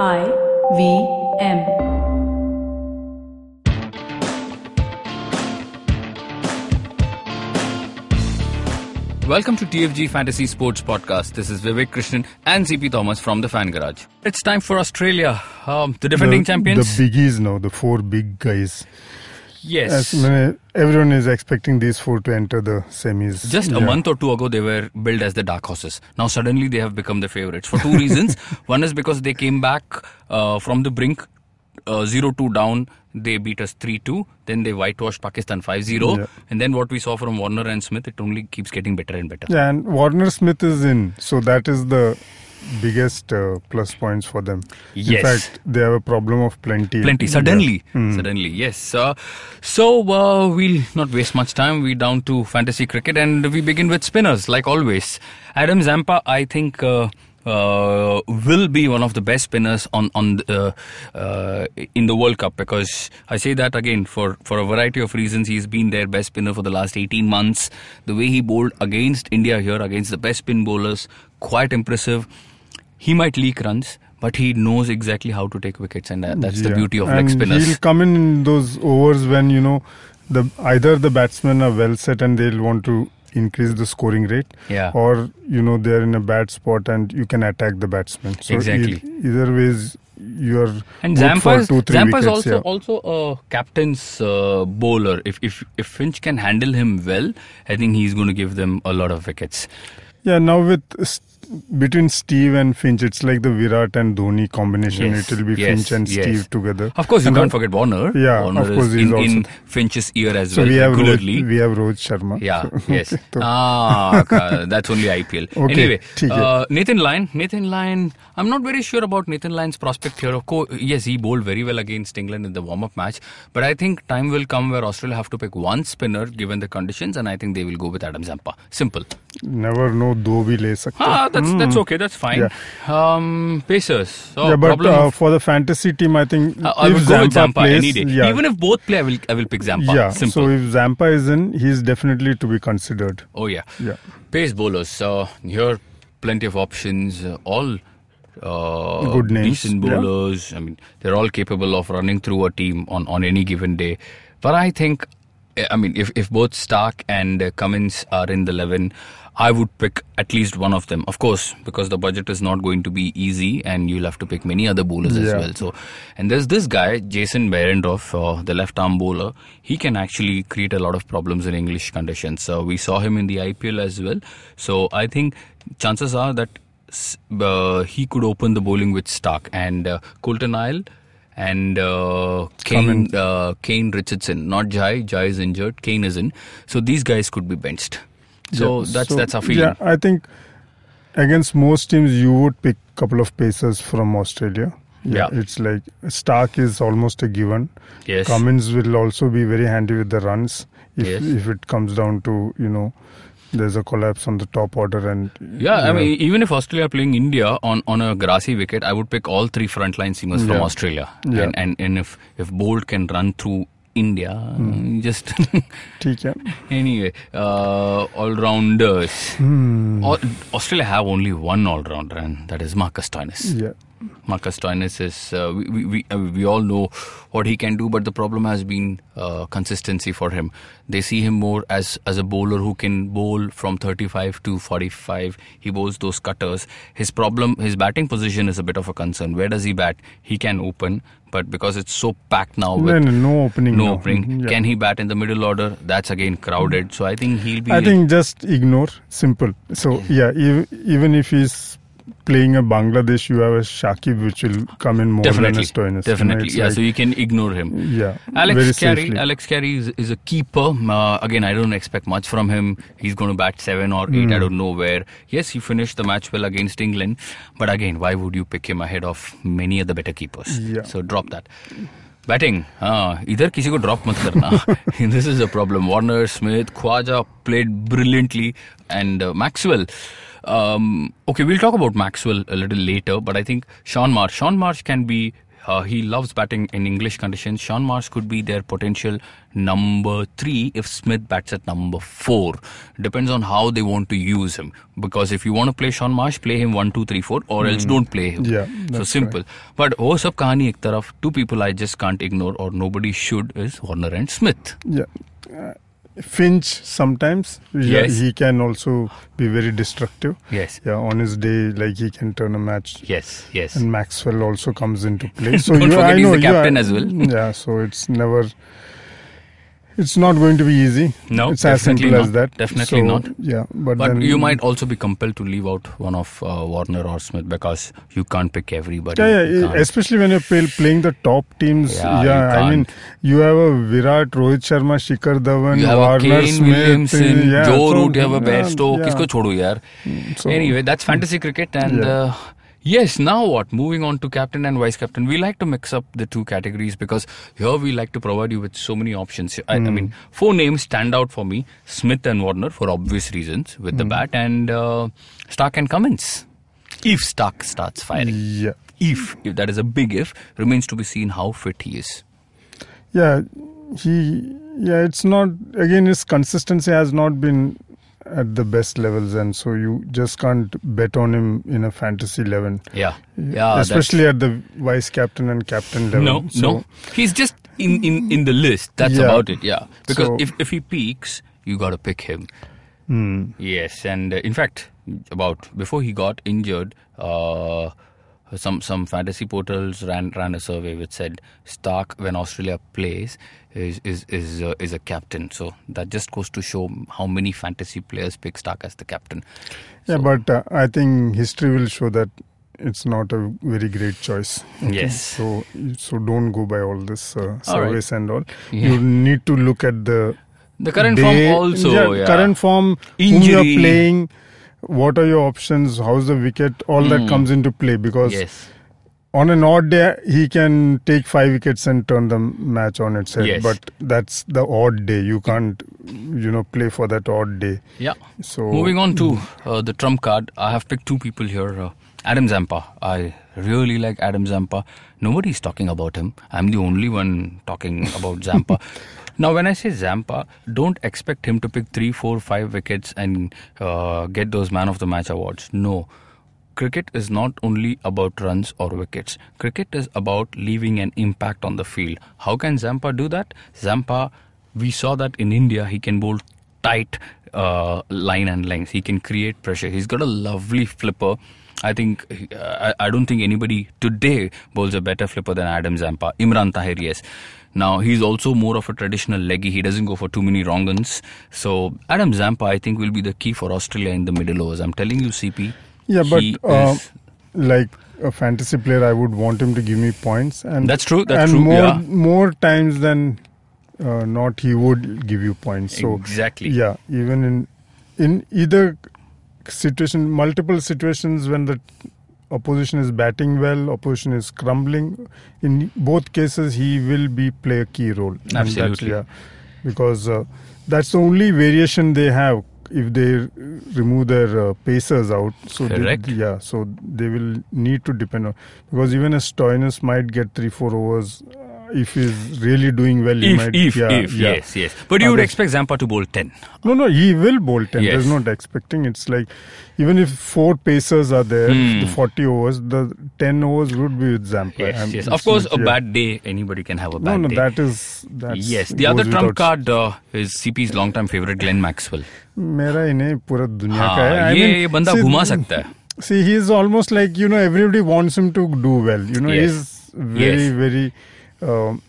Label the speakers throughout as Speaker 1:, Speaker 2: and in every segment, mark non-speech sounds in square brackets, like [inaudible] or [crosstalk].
Speaker 1: I V M.
Speaker 2: Welcome to TFG Fantasy Sports Podcast. This is Vivek Krishnan and CP Thomas from the Fan Garage. It's time for Australia, um, the defending
Speaker 3: the,
Speaker 2: champions.
Speaker 3: The biggies now, the four big guys.
Speaker 2: Yes.
Speaker 3: As everyone is expecting these four to enter the semis.
Speaker 2: Just a
Speaker 3: Yeah.
Speaker 2: month or two ago, they were billed as the dark horses. Now suddenly they have become the favorites for two [laughs] reasons. One is because they came back uh, from the brink, uh, 0-2 down. They beat us 3-2. Then they whitewashed Pakistan 5-0.
Speaker 3: Yeah.
Speaker 2: And then what we saw from Warner and Smith, it only keeps getting better and better.
Speaker 3: Yeah, and Warner Smith is in, so that is the biggest uh, plus points for them.
Speaker 2: Yes.
Speaker 3: In fact, they have a problem of plenty.
Speaker 2: Plenty,
Speaker 3: Yeah.
Speaker 2: suddenly.
Speaker 3: Hmm.
Speaker 2: Suddenly, yes. Uh, so, uh, we'll not waste much time. We're down to fantasy cricket and we begin with spinners, like always. Adam Zampa, I think, uh, uh, will be one of the best spinners on on the, uh, uh, in the World Cup because I say that again for for a variety of reasons. He's been their best spinner for the last 18 months. The way he bowled against India here, against the best spin bowlers, quite impressive. He might leak runs, but he knows exactly how to take wickets, and that, that's the beauty of
Speaker 3: and
Speaker 2: leg spinners.
Speaker 3: He'll come in in those overs when you know the either the batsmen are well set and they'll want to increase the scoring rate,
Speaker 2: Yeah.
Speaker 3: or you know they're in a bad spot and you can attack the batsman. So
Speaker 2: Exactly.
Speaker 3: e- either ways, you're
Speaker 2: And Zampa is,
Speaker 3: two, three
Speaker 2: Zampa is also
Speaker 3: yeah.
Speaker 2: also a captain's uh, bowler. If if if Finch can handle him well, I think he's going to give them a lot of wickets.
Speaker 3: Yeah, now with between Steve and Finch, it's like the Virat and Dhoni combination.
Speaker 2: Yes,
Speaker 3: It will be
Speaker 2: yes,
Speaker 3: Finch and
Speaker 2: yes.
Speaker 3: Steve together.
Speaker 2: Of course, you
Speaker 3: And
Speaker 2: can't
Speaker 3: the-
Speaker 2: forget Warner.
Speaker 3: Yeah,
Speaker 2: Warner
Speaker 3: of course
Speaker 2: is
Speaker 3: he's
Speaker 2: in, in
Speaker 3: also-
Speaker 2: Finch's ear as
Speaker 3: So
Speaker 2: well
Speaker 3: we have
Speaker 2: regularly.
Speaker 3: Rohit, we have Rohit Sharma.
Speaker 2: Yeah,
Speaker 3: So- [laughs]
Speaker 2: yes.
Speaker 3: okay, so-
Speaker 2: ah, okay, that's only IPL. [laughs]
Speaker 3: Okay,
Speaker 2: anyway,
Speaker 3: ठीक है.
Speaker 2: uh, Nathan Lyon. Nathan Lyon. I'm not very sure about Nathan Lyon's prospect here. Of course, yes, he bowled very well against England in the warm-up match, but I think time will come where Australia have to pick one spinner given the conditions, and I think they will go with Adam Zampa. Simple.
Speaker 3: Never know, दो भी ले सकते.
Speaker 2: that's that's okay. That's fine.
Speaker 3: Yeah.
Speaker 2: Um, Pacers. So
Speaker 3: yeah, but
Speaker 2: problem
Speaker 3: uh, for the fantasy team, I think
Speaker 2: I- I
Speaker 3: if
Speaker 2: would go with Zampa
Speaker 3: plays,
Speaker 2: any day.
Speaker 3: yeah,
Speaker 2: Even if both play, I will I will pick Zampa.
Speaker 3: yeah.
Speaker 2: Simple.
Speaker 3: So if Zampa is in, he's definitely to be considered.
Speaker 2: oh yeah.
Speaker 3: Yeah.
Speaker 2: Pace bowlers. Uh, here, plenty of options. Uh, all uh,
Speaker 3: Good names,
Speaker 2: decent
Speaker 3: yeah.
Speaker 2: bowlers. I mean, they're all capable of running through a team on, on any given day. But I think, I mean, if, if both Stark and uh, Cummins are in the 11, I would pick at least one of them. Of course, because the budget is not going to be easy and you'll have to pick many other bowlers as well. So, and there's this guy, Jason Behrendorff, uh, the left arm bowler. He can actually create a lot of problems in English conditions. So we saw him in the IPL as well. So I think chances are that uh, he could open the bowling with Stark and uh, Coulter-Nile and uh, Kane, uh, Kane Richardson. Not Jai. Jai is injured. Kane is in. So these guys could be benched. So
Speaker 3: Yeah,
Speaker 2: that's
Speaker 3: so,
Speaker 2: that's our feeling.
Speaker 3: Yeah, I think against most teams, you would pick a couple of pacers from Australia.
Speaker 2: Yeah.
Speaker 3: it's like Stark is almost a given.
Speaker 2: Yes.
Speaker 3: Cummins will also be very handy with the runs if
Speaker 2: Yes.
Speaker 3: if it comes down to you know there's a collapse on the top order and
Speaker 2: yeah i mean even if australia are playing india on on a grassy wicket i would pick all three frontline seamers
Speaker 3: yeah.
Speaker 2: from australia
Speaker 3: yeah.
Speaker 2: and, and and if if bolt can run through India,
Speaker 3: hmm. [laughs]
Speaker 2: just, [laughs]
Speaker 3: just
Speaker 2: anyway, uh, all rounders.
Speaker 3: Hmm.
Speaker 2: Australia have only one all rounder, and that is Marcus Stoinis.
Speaker 3: Yeah.
Speaker 2: Marcus Stoinis is uh, we we we, uh, we all know what he can do, but the problem has been uh, consistency for him. They see him more as as a bowler who can bowl from 35 to 45. He bowls those cutters. His problem, his batting position is a bit of a concern. Where does he bat? He can open, but because it's so packed now
Speaker 3: no,
Speaker 2: with
Speaker 3: no, no opening
Speaker 2: no
Speaker 3: now.
Speaker 2: opening,
Speaker 3: Mhm, yeah.
Speaker 2: can he bat in the middle order? That's again crowded. So I think he'll be.
Speaker 3: I think just ignore simple so yeah ev- even if he's playing a Bangladesh you have a Shakib which will come in more
Speaker 2: definitely,
Speaker 3: than a Stoinis you know,
Speaker 2: definitely.
Speaker 3: it's
Speaker 2: Yeah,
Speaker 3: like-
Speaker 2: so you can ignore him.
Speaker 3: yeah
Speaker 2: Alex
Speaker 3: very
Speaker 2: Carey,
Speaker 3: safely.
Speaker 2: Alex Carey is, is a keeper. Uh, again, I don't expect much from him. He's going to bat seven or eight.
Speaker 3: Hmm.
Speaker 2: I don't know where. Yes, he finished the match well against England, but again, why would you pick him ahead of many other better keepers?
Speaker 3: Yeah.
Speaker 2: So drop that. Batting, हाँ इधर किसी को drop मत करना. this is a problem. Warner, Smith, Khwaja played brilliantly, and uh, Maxwell. um, okay, we'll talk about Maxwell a little later, but I think Shaun Marsh. Shaun Marsh can be Uh, he loves batting in English conditions. Shaun Marsh could be their potential number three if Smith bats at number four. Depends on how they want to use him. Because if you want to play Shaun Marsh, play him one, two, three, four, or else don't play him.
Speaker 3: Hmm. Yeah,
Speaker 2: so simple. But oh, sab kahani ek taraf, two people I just can't ignore or nobody should is Warner and Smith.
Speaker 3: Yeah. Uh, Finch sometimes
Speaker 2: Yes.
Speaker 3: he can also be very destructive.
Speaker 2: Yes.
Speaker 3: Yeah, on his day, like he can turn a match.
Speaker 2: Yes, yes.
Speaker 3: And Maxwell also comes into play. [laughs] So
Speaker 2: Don't
Speaker 3: you,
Speaker 2: forget
Speaker 3: I
Speaker 2: he's
Speaker 3: know
Speaker 2: the captain as well. [laughs]
Speaker 3: Yeah, so it's never. It's not going to be easy.
Speaker 2: No,
Speaker 3: it's as
Speaker 2: definitely
Speaker 3: simple as
Speaker 2: not.
Speaker 3: that.
Speaker 2: Definitely
Speaker 3: So,
Speaker 2: not.
Speaker 3: Yeah, but,
Speaker 2: But
Speaker 3: then
Speaker 2: you might also be compelled to leave out one of uh, Warner or Smith because you can't pick everybody.
Speaker 3: Yeah, yeah, especially when you're play, playing the top teams.
Speaker 2: Yeah,
Speaker 3: Yeah, I mean, you have a Virat, Rohit Sharma, Shikhar Dhawan,
Speaker 2: You have
Speaker 3: Warner,
Speaker 2: a Kane
Speaker 3: Smith,
Speaker 2: Williamson,
Speaker 3: yeah,
Speaker 2: Joe
Speaker 3: so,
Speaker 2: Root, you have a
Speaker 3: yeah,
Speaker 2: Bairstow.
Speaker 3: yeah.
Speaker 2: Kisko chodo yaar.
Speaker 3: So-
Speaker 2: Anyway, that's fantasy cricket and uh, yes, now what? Moving on to captain and vice captain. We like to mix up the two categories because here we like to provide you with so many options. I, I
Speaker 3: Hmm.
Speaker 2: mean, four names stand out for me: Smith and Warner for obvious reasons with
Speaker 3: Hmm.
Speaker 2: the bat, and uh, Stark and Cummins. If Stark starts firing,
Speaker 3: Yeah.
Speaker 2: if if that is a big if, remains to be seen how fit he is.
Speaker 3: Yeah, he. Yeah, it's not. Again, his consistency has not been at the best levels, and so you just can't bet on him in a fantasy eleven.
Speaker 2: Yeah, yeah,
Speaker 3: especially at the vice captain and captain level.
Speaker 2: No,
Speaker 3: So-
Speaker 2: no. He's just in, in, in the list. That's
Speaker 3: Yeah.
Speaker 2: about it. Yeah. Because
Speaker 3: So-
Speaker 2: if, if he peaks, you got to pick him.
Speaker 3: Hmm.
Speaker 2: Yes. And uh, in fact, about before he got injured, uh, some some fantasy portals ran ran a survey which said Stark when Australia plays is is is uh, is a captain. So that just goes to show how many fantasy players pick Stark as the captain.
Speaker 3: Yeah,
Speaker 2: So-
Speaker 3: but uh, I think history will show that it's not a very great choice. [laughs]
Speaker 2: Yes.
Speaker 3: So so don't go by all this uh,
Speaker 2: All right.
Speaker 3: surveys and all.
Speaker 2: Yeah.
Speaker 3: You need to look at the
Speaker 2: The current
Speaker 3: day-
Speaker 2: form also. Yeah,
Speaker 3: current form, whom
Speaker 2: Injury.
Speaker 3: you're playing, what are your options, how's the wicket, all that
Speaker 2: Hmm.
Speaker 3: comes into play because
Speaker 2: Yes.
Speaker 3: on an odd day he can take five wickets and turn the match on its head.
Speaker 2: Yes.
Speaker 3: But that's the odd day. You can't, you know, play for that odd day.
Speaker 2: Yeah.
Speaker 3: So
Speaker 2: Moving on to uh, the trump card, I have picked two people here. Uh, Adam Zampa. I really like Adam Zampa. Nobody's talking about him. I'm the only one talking about Zampa. [laughs] now, when I say Zampa, don't expect him to pick three, four, five wickets and uh, get those man of the match awards. No. Cricket is not only about runs or wickets. Cricket is about leaving an impact on the field. How can Zampa do that? Zampa, we saw that in India, he can bowl tight uh, line and length. He can create pressure. He's got a lovely flipper. I think uh, I, I don't think anybody today bowls a better flipper than Adam Zampa. Imran Tahir, yes. Now he's also more of a traditional leggy. He doesn't go for too many wrong. So Adam Zampa, I think, will be the key for Australia in the middle overs. I'm telling you, CP.
Speaker 3: Yeah, but uh, like a fantasy player, I would want him to give me points, and
Speaker 2: That's true, that's
Speaker 3: and
Speaker 2: true,
Speaker 3: more
Speaker 2: yeah.
Speaker 3: more times than uh, not, he would give you points. So
Speaker 2: Exactly.
Speaker 3: yeah, even in in either situation, multiple situations when the opposition is batting well, opposition is crumbling. In both cases, he will be play a key role.
Speaker 2: Absolutely.
Speaker 3: yeah, because uh, that's the only variation they have. If they remove their uh, pacers out, so they- yeah, so they will need to depend on because even a Stoinis might get three four overs if he's really doing well. He
Speaker 2: if,
Speaker 3: might,
Speaker 2: if,
Speaker 3: yeah,
Speaker 2: if,
Speaker 3: yeah.
Speaker 2: yes, yes. But you would
Speaker 3: Others-
Speaker 2: expect Zampa to bowl 10.
Speaker 3: No, no, he will bowl 10.
Speaker 2: Yes.
Speaker 3: There's not expecting. It's like even if four pacers are there,
Speaker 2: Hmm.
Speaker 3: the 40 overs, the 10 overs would be with Zampa.
Speaker 2: Yes,
Speaker 3: And
Speaker 2: yes.
Speaker 3: it's
Speaker 2: Of course,
Speaker 3: not-
Speaker 2: a
Speaker 3: yeah.
Speaker 2: bad day, anybody can have a
Speaker 3: No,
Speaker 2: bad
Speaker 3: no,
Speaker 2: day.
Speaker 3: that is. That's
Speaker 2: yes, the other
Speaker 3: goes
Speaker 2: trump
Speaker 3: without-
Speaker 2: card uh, is CP's long-time favorite Glenn Maxwell.
Speaker 3: मेरा ही नहीं पूरा दुनिया
Speaker 2: हाँ,
Speaker 3: का है I
Speaker 2: ये
Speaker 3: mean,
Speaker 2: ये बंदा
Speaker 3: see,
Speaker 2: घुमा सकता है
Speaker 3: See, he's almost like you know everybody wants him to do well. You know,
Speaker 2: Yes.
Speaker 3: he's very,
Speaker 2: Yes.
Speaker 3: very um,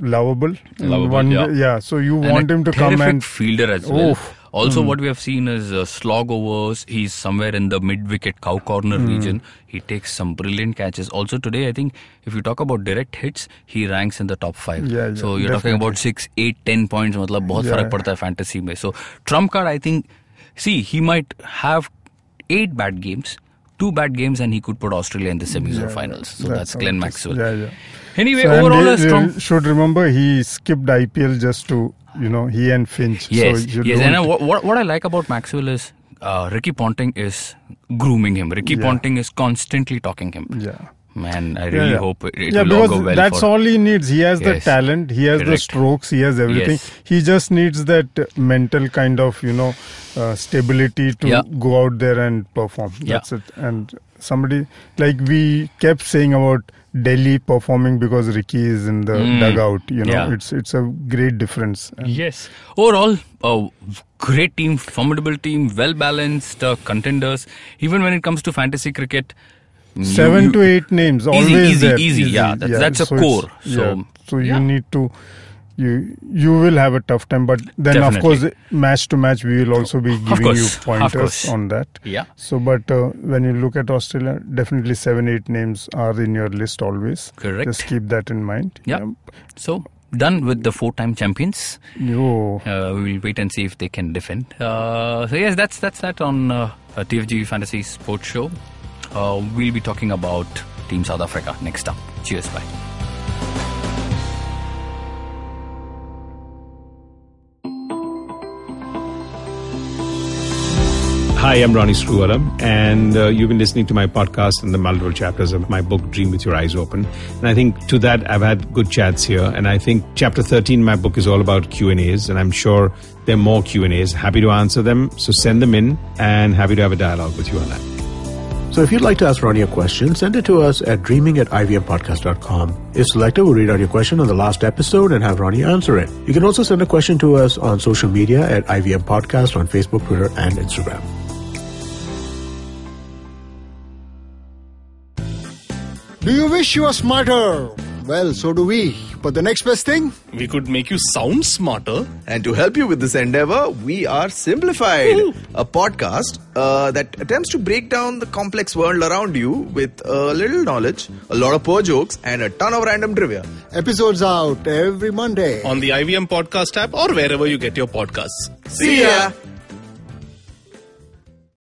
Speaker 3: lovable. in
Speaker 2: Lovable,
Speaker 3: one
Speaker 2: yeah.
Speaker 3: way- yeah. So you
Speaker 2: And
Speaker 3: want
Speaker 2: a
Speaker 3: him to come
Speaker 2: terrific
Speaker 3: and
Speaker 2: fielder as well.
Speaker 3: Oof.
Speaker 2: Also,
Speaker 3: Hmm.
Speaker 2: what we have seen is uh, slog overs. He's somewhere in the mid-wicket cow corner
Speaker 3: Hmm.
Speaker 2: region. He takes some brilliant catches. Also today, I think if you talk about direct hits, he ranks in the top five.
Speaker 3: Yeah, yeah,
Speaker 2: so you're talking about six, eight, ten points. मतलब बहुत
Speaker 3: Yeah.
Speaker 2: फर्क पड़ता है fantasy में. So trump card, I think. See, he might have eight bad games. Two bad games, and he could put Australia in the semis or
Speaker 3: Yeah,
Speaker 2: finals. So
Speaker 3: that's
Speaker 2: that's, Glenn. Maxwell.
Speaker 3: Yeah, yeah.
Speaker 2: Anyway,
Speaker 3: So,
Speaker 2: overall, a strong.
Speaker 3: should remember he skipped IPL just to you know he and Finch.
Speaker 2: Yes,
Speaker 3: so you
Speaker 2: yes. And I, what, what what I like about Maxwell is uh, Ricky Ponting is grooming him. Ricky
Speaker 3: Yeah.
Speaker 2: Ponting is constantly talking him.
Speaker 3: yeah.
Speaker 2: Man, I really
Speaker 3: yeah.
Speaker 2: hope it, it
Speaker 3: yeah,
Speaker 2: will all
Speaker 3: because
Speaker 2: go well.
Speaker 3: that's
Speaker 2: for,
Speaker 3: all he needs. He has the talent, he has the strokes, he has everything.
Speaker 2: Yes.
Speaker 3: He just needs that mental kind of, you know, uh, stability to
Speaker 2: Yeah.
Speaker 3: go out there and perform. That's it. And somebody like we kept saying about Delhi performing because Ricky is in the
Speaker 2: Mm.
Speaker 3: dugout. You know,
Speaker 2: Yeah.
Speaker 3: it's it's a great difference. And
Speaker 2: Yes. Overall, a great team, formidable team, well balanced uh, contenders. Even when it comes to fantasy cricket,
Speaker 3: Seven
Speaker 2: you-
Speaker 3: to eight names, always
Speaker 2: easy,
Speaker 3: there.
Speaker 2: easy, easy. yeah, that's- that's a
Speaker 3: it's-
Speaker 2: core.
Speaker 3: yeah.
Speaker 2: So,
Speaker 3: so you
Speaker 2: yeah.
Speaker 3: need to. You you will have a tough time, but then of course match to match we will also be giving you pointers on that.
Speaker 2: Yeah.
Speaker 3: So, but uh, when you look at Australia, definitely seven eight names are in your list always.
Speaker 2: Correct.
Speaker 3: Just keep that in mind.
Speaker 2: Yeah. So done with the four-time champions.
Speaker 3: You
Speaker 2: Uh, we will wait and see if they can defend. Uh, so yes, that's that's that on uh, TFG Fantasy Sports Show. Uh, we'll be talking about Team South Africa next up. Cheers, bye.
Speaker 4: Hi, I'm Ronnie Screwvala, and uh, you've been listening to my podcast and the multiple chapters of my book, Dream with Your Eyes Open. And I think to that, I've had good chats here. And I think chapter 13, my book is all about Q&As, and I'm sure there are more Q&As. Happy to answer them, so send them in, and happy to have a dialogue with you on that.
Speaker 5: So if you'd like to ask Ronnie a question, send it to us at dreaming at ivmpodcast.com. If selected, we'll read out your question on the last episode and have Ronnie answer it. You can also send a question to us on social media at IVM Podcast on Facebook, Twitter, and Instagram.
Speaker 6: Do you wish you were smarter? Well, so do we. But the next best thing?
Speaker 7: We could make you sound smarter.
Speaker 8: And to help you with this endeavor, we are Simplified, a podcast uh, that attempts to break down the complex world around you with a little knowledge, a lot of poor jokes, and a ton of random trivia.
Speaker 6: Episodes out every Monday.
Speaker 7: On the IVM Podcast app or wherever you get your podcasts.
Speaker 8: See ya!